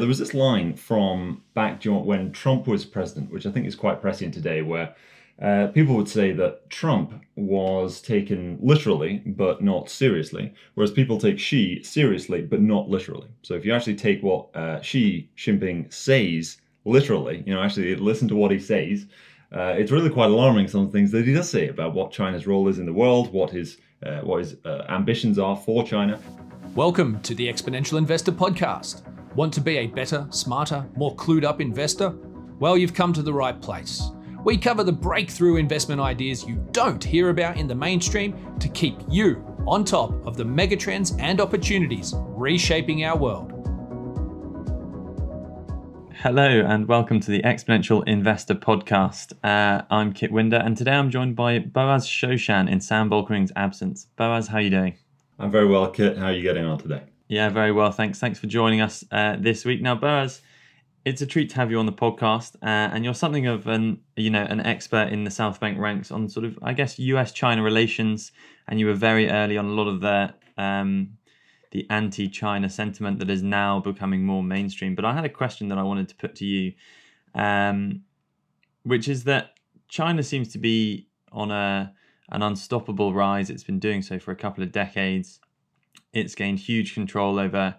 There was this line from back when Trump was president, which I think is quite prescient today, where uh, people would say that Trump was taken literally but not seriously, whereas people take Xi seriously but not literally. So if you actually take what uh, Xi Jinping says literally, you know, actually listen to what he says, uh, it's really quite alarming some of the things that he does say about what China's role is in the world, what his uh, what his uh, ambitions are for China. Welcome to the Exponential Investor Podcast. Want to be a better, smarter, more clued up investor? Well, you've come to the right place. We cover the breakthrough investment ideas you don't hear about in the mainstream to keep you on top of the megatrends and opportunities reshaping our world. Hello, and welcome to the Exponential Investor Podcast. Uh, I'm Kit Winder, and today I'm joined by Boaz Shoshan in Sam Volkering's absence. Boaz, how are you doing? I'm very well, Kit. How are you getting on today? Yeah, very well. Thanks. Thanks for joining us uh, this week. Now, Boaz, it's a treat to have you on the podcast, uh, and you're something of an you know an expert in the Southbank ranks on sort of I guess U.S. China relations, and you were very early on a lot of the um, the anti-China sentiment that is now becoming more mainstream. But I had a question that I wanted to put to you, um, which is that China seems to be on a an unstoppable rise. It's been doing so for a couple of decades. It's gained huge control over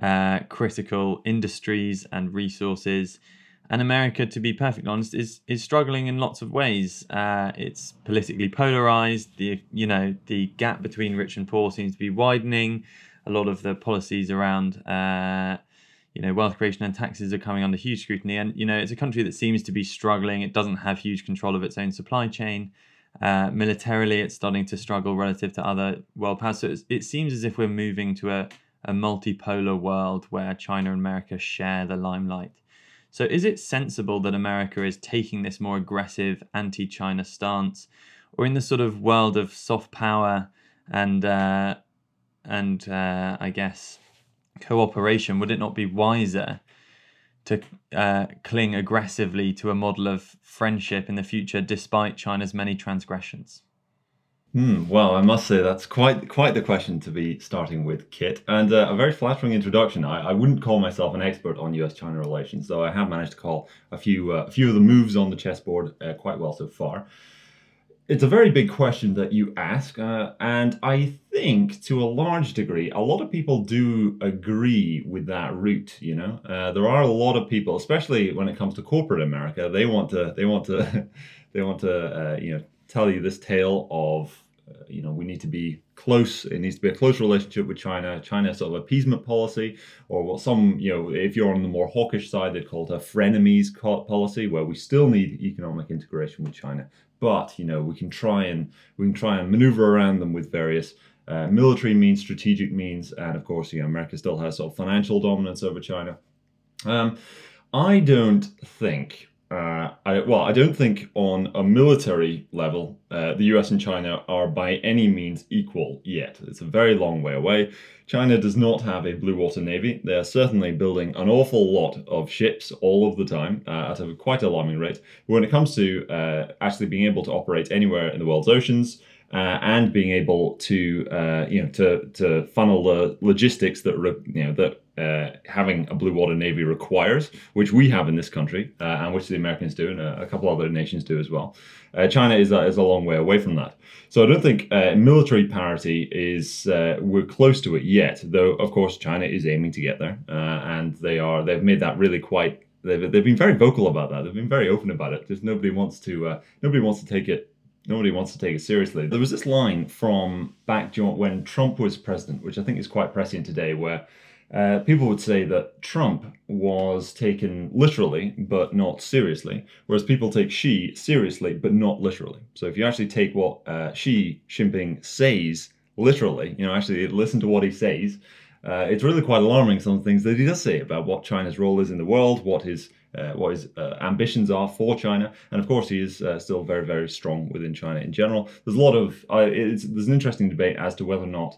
uh, critical industries and resources. And America, to be perfectly honest, is is struggling in lots of ways. Uh, it's politically polarized. The you know the gap between rich and poor seems to be widening. A lot of the policies around uh, you know wealth creation and taxes are coming under huge scrutiny. And you know it's a country that seems to be struggling. It doesn't have huge control of its own supply chain. Uh, militarily, it's starting to struggle relative to other world powers. So it seems as if we're moving to a, a multipolar world where China and America share the limelight. So, is it sensible that America is taking this more aggressive anti China stance? Or in the sort of world of soft power and, uh, and uh, I guess, cooperation, would it not be wiser to uh, cling aggressively to a model of friendship in the future despite China's many transgressions? Hmm, well, I must say that's quite quite the question to be starting with, Kit, and uh, a very flattering introduction. I, I wouldn't call myself an expert on U.S.-China relations, though I have managed to call a few uh, a few of the moves on the chessboard uh, quite well so far it's a very big question that you ask, uh, and I think to a large degree, a lot of people do agree with that route. You know, uh, there are a lot of people, especially when it comes to corporate America, they want to, they want to, they want to, uh, you know, tell you this tale of, you know, we need to be close. It needs to be a close relationship with China. China sort of appeasement policy, or what some, you know, if you're on the more hawkish side, they'd call it a frenemies policy, where we still need economic integration with China but you know we can try and we can try and maneuver around them with various uh, military means, strategic means, and of course, you know, America still has sort of financial dominance over China. Um, I don't think uh, I, well, I don't think on a military level, uh, the US and China are by any means equal yet. It's a very long way away. China does not have a blue water navy. They are certainly building an awful lot of ships all of the time uh, at a quite alarming rate. When it comes to uh, actually being able to operate anywhere in the world's oceans, uh, and being able to uh, you know to to funnel the logistics that re- you know that uh, having a blue water navy requires, which we have in this country uh, and which the Americans do and a, a couple other nations do as well. Uh, China is a, is a long way away from that, so I don't think uh, military parity is we're close to it yet. Though of course China is aiming to get there, and they are they've made that really quite. They've, they've been very vocal about that. They've been very open about it. Just nobody wants to nobody wants to take it nobody wants to take it seriously. There was this line from back when Trump was president, which I think is quite prescient today, where uh, people would say that Trump was taken literally but not seriously, whereas people take Xi seriously but not literally. So if you actually take what uh, Xi Jinping says literally, you know, actually listen to what he says, uh, it's really quite alarming some of the things that he does say about what China's role is in the world, what his uh, what his uh, ambitions are for China, and of course he is uh, still very very strong within China in general. There's a lot of there's an interesting debate as to whether or not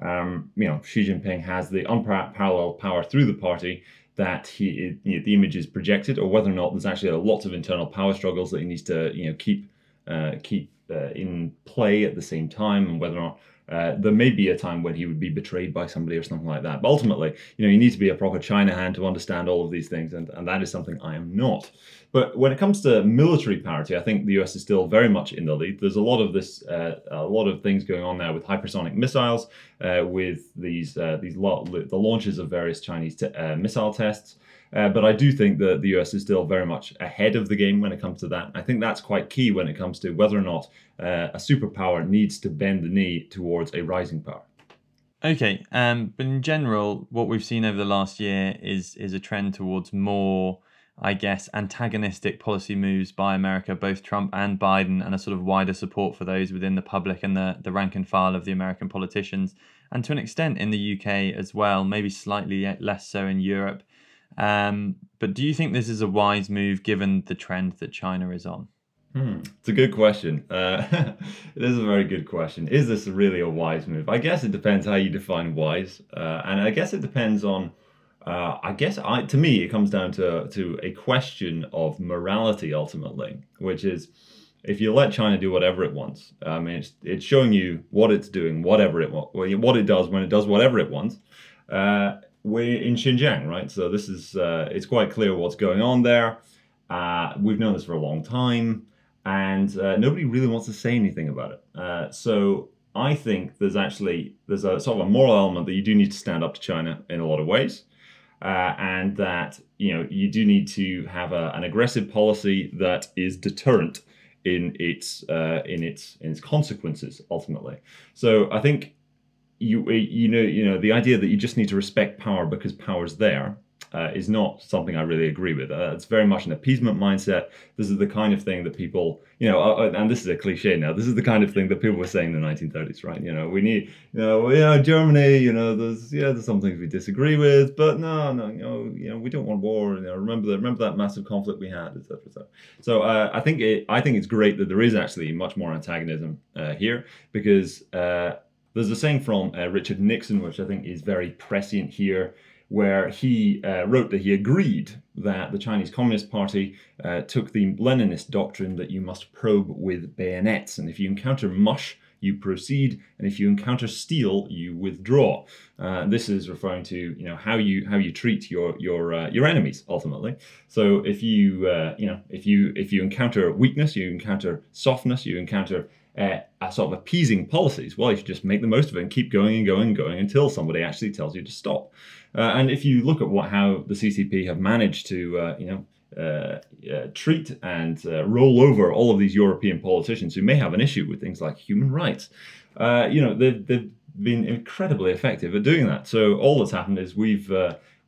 um, you know Xi Jinping has the unparalleled power through the party that he you know, the image is projected, or whether or not there's actually lots of internal power struggles that he needs to you know keep uh, keep uh, in play at the same time, and whether or not Uh, there may be a time when he would be betrayed by somebody or something like that. But ultimately, you know, you need to be a proper China hand to understand all of these things, and, and that is something I am not. But when it comes to military parity, I think the US is still very much in the lead. There's a lot of this, uh, a lot of things going on there with hypersonic missiles, uh, with these uh, these lo- the launches of various Chinese t- uh, missile tests. Uh, but I do think that the US is still very much ahead of the game when it comes to that. I think that's quite key when it comes to whether or not uh, a superpower needs to bend the knee towards a rising power. Okay, um, but in general, what we've seen over the last year is is a trend towards more, I guess, antagonistic policy moves by America, both Trump and Biden, and a sort of wider support for those within the public and the the rank and file of the American politicians, and to an extent in the UK as well, maybe slightly less so in Europe. Um, but do you think this is a wise move given the trend that China is on? Hmm. It's a good question. Uh, it is a very good question. Is this really a wise move? I guess it depends how you define wise, uh, and I guess it depends on. Uh, I guess I, to me, it comes down to to a question of morality ultimately, which is if you let China do whatever it wants. I mean, it's it's showing you what it's doing, whatever it what it does when it does whatever it wants. Uh, we're in Xinjiang, right? So this is uh, it's quite clear what's going on there. Uh, we've known this for a long time, and uh, nobody really wants to say anything about it. Uh, so I think there's actually there's a sort of a moral element that you do need to stand up to China in a lot of ways, uh, and that you know you do need to have a, an aggressive policy that is deterrent in its uh, in its in its consequences ultimately. So I think you you know you know the idea that you just need to respect power because power's there uh, is not something I really agree with. Uh, it's very much an appeasement mindset. This is the kind of thing that people, you know, uh, uh and this is a cliche now. This is the kind of thing that people were saying in the 1930s, right? You know, we need, you know, yeah, Germany, you know, there's yeah, there's some things we disagree with, but no, no, you know, you know, we don't want war. You know, remember that, remember that massive conflict we had, etc. etc. So uh, I think it, I think it's great that there is actually much more antagonism uh, here because there's a saying from uh, Richard Nixon, which I think is very prescient here, where he uh, wrote that he agreed that the Chinese Communist Party uh, took the Leninist doctrine that you must probe with bayonets. And if you encounter mush, you proceed, and if you encounter steel, you withdraw. Uh, this is referring to you know how you how you treat your your uh, your enemies ultimately. So if you uh, you know if you if you encounter weakness, you encounter softness, you encounter uh, a sort of appeasing policies, well, you should just make the most of it and keep going and going and going until somebody actually tells you to stop. Uh, and if you look at what how the CCP have managed to, uh, you know, uh, uh, treat and uh, roll over all of these European politicians who may have an issue with things like human rights, you know, they've, they've been incredibly effective at doing that. So all that's happened is we've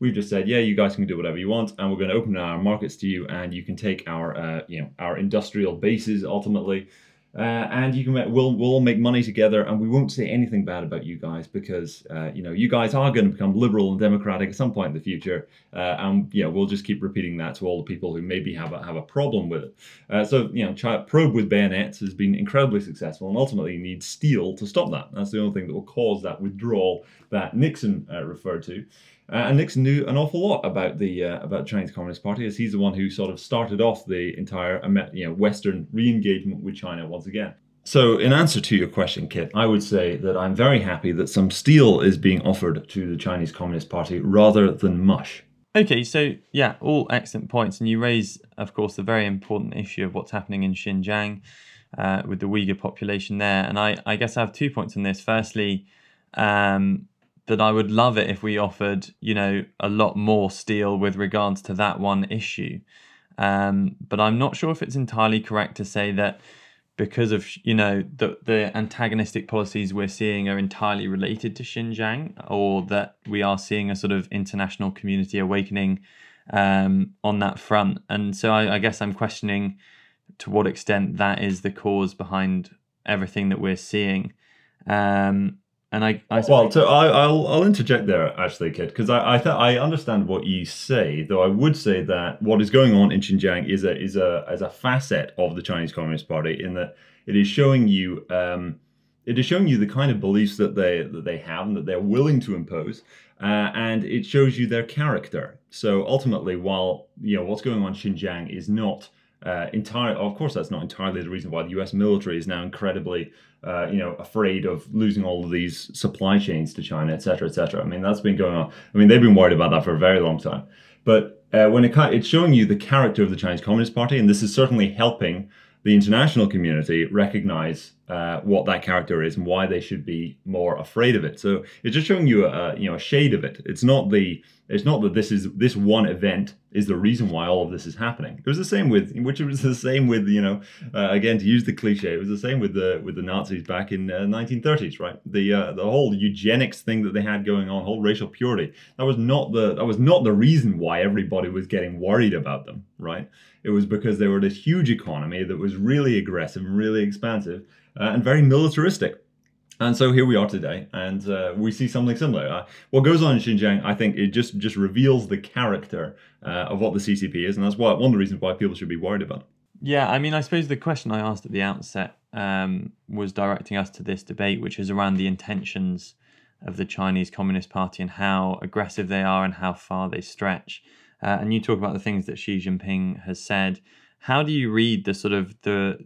we've just said, yeah, you guys can do whatever you want, and we're going to open our markets to you, and you can take our, uh, you know, our industrial bases ultimately, uh, and you can we'll we'll all make money together, and we won't say anything bad about you guys because uh, you know you guys are going to become liberal and democratic at some point in the future, uh, and yeah, we'll just keep repeating that to all the people who maybe have a, have a problem with it. Uh, so you know, probe with bayonets has been incredibly successful, and ultimately you need steel to stop that. That's the only thing that will cause that withdrawal that Nixon uh, referred to. Uh, and Nixon knew an awful lot about the uh, about Chinese Communist Party, as he's the one who sort of started off the entire you know Western re-engagement with China once again. So, in answer to your question, Kit, I would say that I'm very happy that some steel is being offered to the Chinese Communist Party rather than mush. Okay, so yeah, all excellent points, and you raise, of course, the very important issue of what's happening in Xinjiang uh, with the Uyghur population there. And I, I guess I have two points on this. Firstly, um, that I would love it if we offered, you know, a lot more steel with regards to that one issue. Um, but I'm not sure if it's entirely correct to say that because of you know the the antagonistic policies we're seeing are entirely related to Xinjiang, or that we are seeing a sort of international community awakening um, on that front. And so I, I guess I'm questioning to what extent that is the cause behind everything that we're seeing. Um, and I, I well, so I, will I'll interject there actually, Kit, because I I, th- I understand what you say, though I would say that what is going on in Xinjiang is a is a as a facet of the Chinese Communist Party in that it is showing you um, it is showing you the kind of beliefs that they that they have and that they're willing to impose, uh, and it shows you their character. So ultimately, while you know what's going on in Xinjiang is not uh, entire. Of course, that's not entirely the reason why the U.S. military is now incredibly, uh, you know, afraid of losing all of these supply chains to China, et cetera, et cetera. I mean, that's been going on. I mean, they've been worried about that for a very long time. But uh, when it it's showing you the character of the Chinese Communist Party, and this is certainly helping the international community recognize uh, what that character is and why they should be more afraid of it. So it's just showing you a you know a shade of it. It's not the it's not that this is this one event is the reason why all of this is happening. It was the same with which it was the same with you know uh, again to use the cliche. It was the same with the with the Nazis back in uh, 1930s, right? The uh, the whole eugenics thing that they had going on, whole racial purity. That was not the that was not the reason why everybody was getting worried about them, right? It was because they were this huge economy that was really aggressive and really expansive and very militaristic. And so here we are today, and uh, we see something similar. Uh, what goes on in Xinjiang, I think, it just just reveals the character uh, of what the CCP is, and that's why one of the reasons why people should be worried about. It. Yeah, I mean, I suppose the question I asked at the outset um, was directing us to this debate, which is around the intentions of the Chinese Communist Party and how aggressive they are and how far they stretch. Uh, and you talk about the things that Xi Jinping has said. How do you read the sort of the,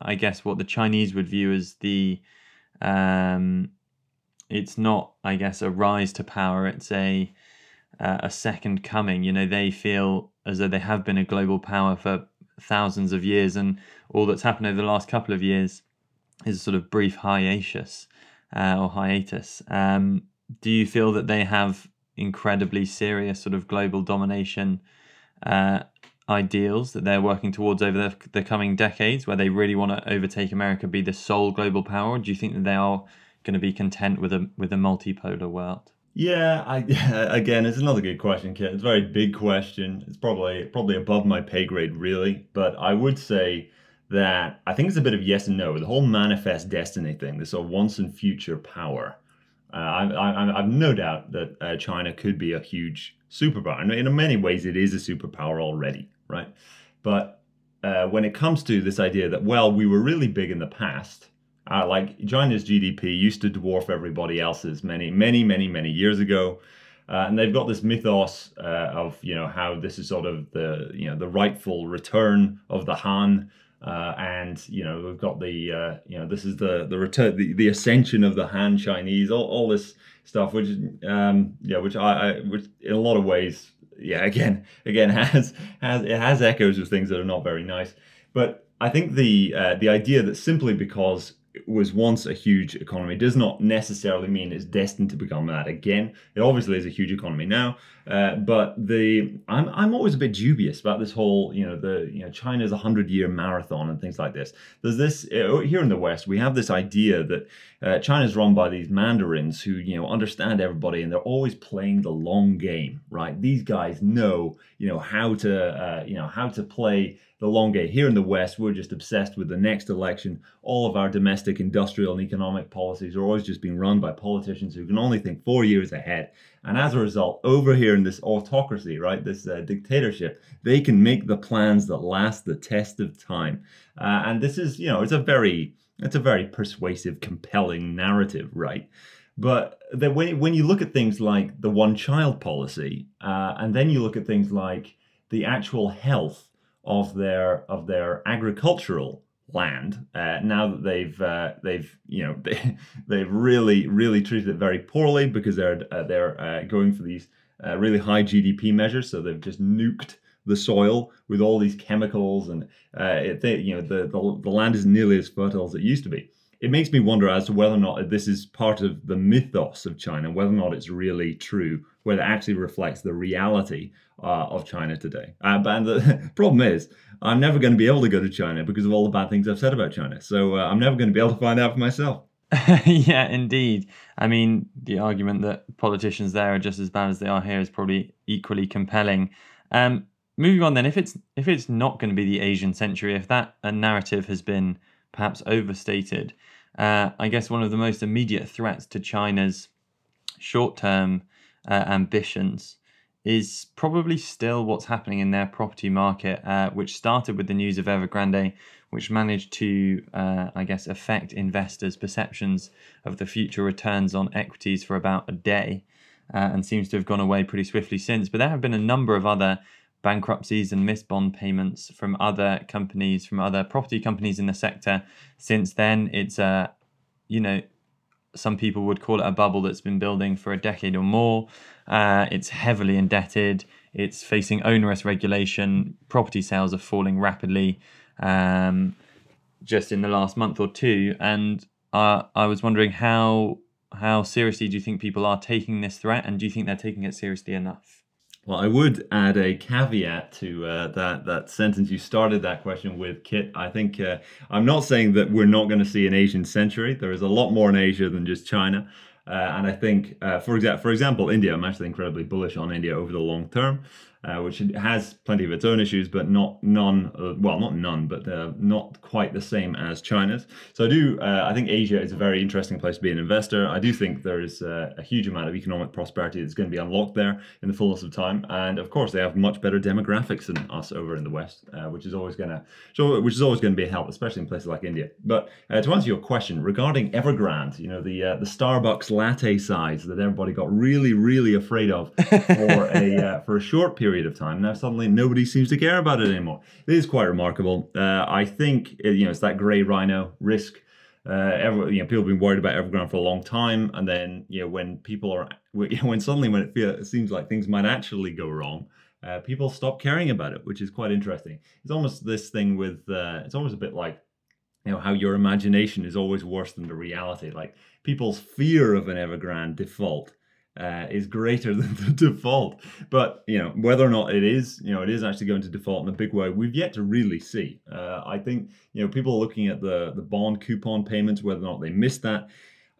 I guess, what the Chinese would view as the, um, it's not, I guess, a rise to power. It's a uh, a second coming. You know, they feel as though they have been a global power for thousands of years, and all that's happened over the last couple of years is a sort of brief hiatus uh, or hiatus. Um, do you feel that they have incredibly serious sort of global domination uh, ideals that they're working towards over the, the coming decades, where they really want to overtake America, be the sole global power? Do you think that they are going to be content with a with a multipolar world? Yeah, I again, it's another good question, Kit. It's a very big question. It's probably probably above my pay grade, really. But I would say that I think it's a bit of yes and no. The whole manifest destiny thing, this sort of once and future power. Uh, I, I've no doubt that uh, China could be a huge superpower. In many ways, it is a superpower already, right? But uh, when it comes to this idea that, well, we were really big in the past, uh, like China's GDP used to dwarf everybody else's many, many, many, many years ago. Uh, and they've got this mythos uh, of you know how this is sort of the you know the rightful return of the Han uh, and you know we've got the uh, you know this is the the return the, the ascension of the Han Chinese all, all this stuff which um yeah which I, I which in a lot of ways yeah again again has has it has echoes of things that are not very nice. But I think the uh, the idea that simply because was once a huge economy does not necessarily mean it's destined to become that again. It obviously is a huge economy now, uh, but the I'm I'm always a bit dubious about this whole you know the you know China's a hundred year marathon and things like this. There's this uh, here in the West we have this idea that uh, China's run by these mandarins who you know understand everybody and they're always playing the long game, right? These guys know you know how to uh, you know how to play the long game. Here in the West, we're just obsessed with the next election. All of our domestic, industrial, and economic policies are always just being run by politicians who can only think four years ahead. And as a result, over here in this autocracy, right, this uh, dictatorship, they can make the plans that last the test of time. Uh, and this is, you know, it's a very, it's a very persuasive, compelling narrative, right? But the, when, when you look at things like the one child policy, uh, and then you look at things like the actual health of their of their agricultural land uh, now that they've uh, they've you know they, they've really really treated it very poorly because they're uh, they're uh, going for these uh, really high GDP measures. So they've just nuked the soil with all these chemicals and uh, it, they, you know the, the the land isn't nearly as fertile as it used to be it makes me wonder as to whether or not this is part of the mythos of China whether or not it's really true whether it actually reflects the reality uh, of China today. Uh, but the problem is, I'm never going to be able to go to China because of all the bad things I've said about China. So uh, I'm never going to be able to find out for myself. yeah, indeed. I mean, the argument that politicians there are just as bad as they are here is probably equally compelling. Um, moving on, then, if it's if it's not going to be the Asian century, if that narrative has been perhaps overstated, uh, I guess one of the most immediate threats to China's short-term uh, ambitions is probably still what's happening in their property market, uh, which started with the news of Evergrande, which managed to, uh, I guess, affect investors' perceptions of the future returns on equities for about a day, uh, and seems to have gone away pretty swiftly since. But there have been a number of other bankruptcies and missed bond payments from other companies, from other property companies in the sector. Since then, it's a, you know, some people would call it a bubble that's been building for a decade or more. Uh, it's heavily indebted. It's facing onerous regulation. Property sales are falling rapidly um, just in the last month or two. And uh, I was wondering how how seriously do you think people are taking this threat, and do you think they're taking it seriously enough? Well, I would add a caveat to uh, that that sentence. You started that question with Kit. I think uh, I'm not saying that we're not going to see an Asian century. There is a lot more in Asia than just China. Uh, and I think, uh, for, exa- for example, India, I'm actually incredibly bullish on India over the long term uh, which has plenty of its own issues, but not none. Uh, well, not none, but uh, not quite the same as China's. So I do. Uh, I think Asia is a very interesting place to be an investor. I do think there is uh, a huge amount of economic prosperity that's going to be unlocked there in the fullness of time, and of course they have much better demographics than us over in the West, uh, which is always going to, so which is always going to be a help, especially in places like India. But to answer your question regarding Evergrande, you know the the Starbucks latte size that everybody got really really afraid of for a for a short period period of time. Now suddenly nobody seems to care about it anymore. It is quite remarkable. Uh, I think you know it's that grey rhino risk. Uh, you know, people have been worried about Evergrande for a long time, and then you know when people are when suddenly when it, feel, it seems like things might actually go wrong, uh, people stop caring about it, which is quite interesting. It's almost this thing with uh, it's almost a bit like you know how your imagination is always worse than the reality. Like people's fear of an Evergrande default uh, is greater than the default. But you know whether or not it is, you know, it is actually going to default in a big way. We've yet to really see. Uh, I think you know people are looking at the the bond coupon payments, whether or not they missed that.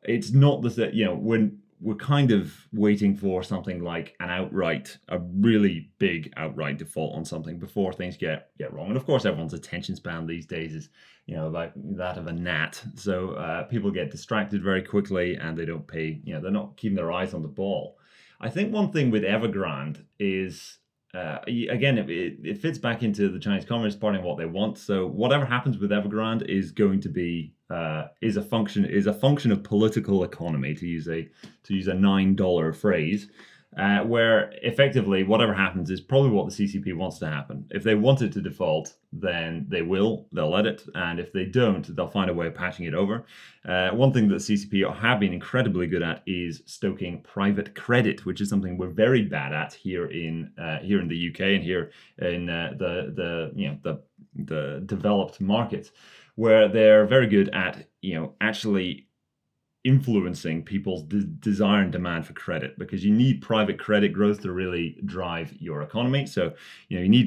It's not that you know when we're kind of waiting for something like an outright, a really big outright default on something before things get get wrong. And of course, everyone's attention span these days is, you know, like that of a gnat. So uh, people get distracted very quickly, and they don't pay. You know, they're not keeping their eyes on the ball. I think one thing with Evergrande is uh, again, it, it fits back into the Chinese Communist Party and what they want. So whatever happens with Evergrande is going to be uh, is a function is a function of political economy to use a to use a nine dollar phrase uh, where effectively whatever happens is probably what the CCP wants to happen. If they want it to default, then they will, they'll let it, and if they don't, they'll find a way of patching it over. Uh, one thing that CCP have been incredibly good at is stoking private credit, which is something we're very bad at here in uh, here in the UK and here in uh, the the you know the the developed markets, where they're very good at you know actually influencing people's de- desire and demand for credit because you need private credit growth to really drive your economy. So you know you need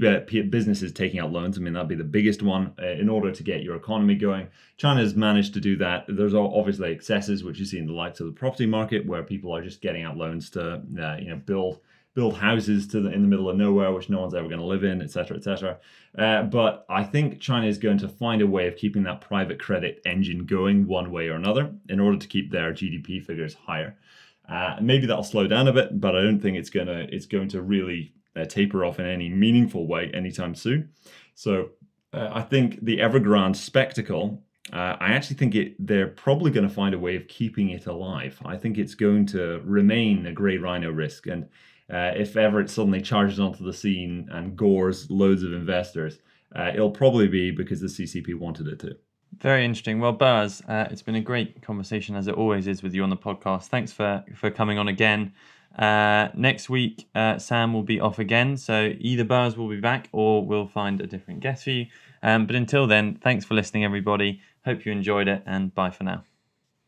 businesses taking out loans. I mean that'd be the biggest one uh, in order to get your economy going. China's managed to do that. There's obviously excesses which you see in the likes of the property market where people are just getting out loans to uh, you know build build houses to the, in the middle of nowhere, which no one's ever going to live in, et etc., etc. Uh, but I think China is going to find a way of keeping that private credit engine going one way or another in order to keep their GDP figures higher. Uh, maybe that'll slow down a bit, but I don't think it's gonna it's going to really uh, taper off in any meaningful way anytime soon. So uh, I think the Evergrande spectacle uh, I actually think it they're probably going to find a way of keeping it alive. I think it's going to remain a grey rhino risk, and uh, if ever it suddenly charges onto the scene and gores loads of investors, uh, it'll probably be because the CCP wanted it to. Very interesting. Well, Baz, uh, it's been a great conversation as it always is with you on the podcast. Thanks for for coming on again. Uh, next week, uh, Sam will be off again, so either Baz will be back or we'll find a different guest for you. Um, but until then, thanks for listening, everybody. Hope you enjoyed it, and bye for now.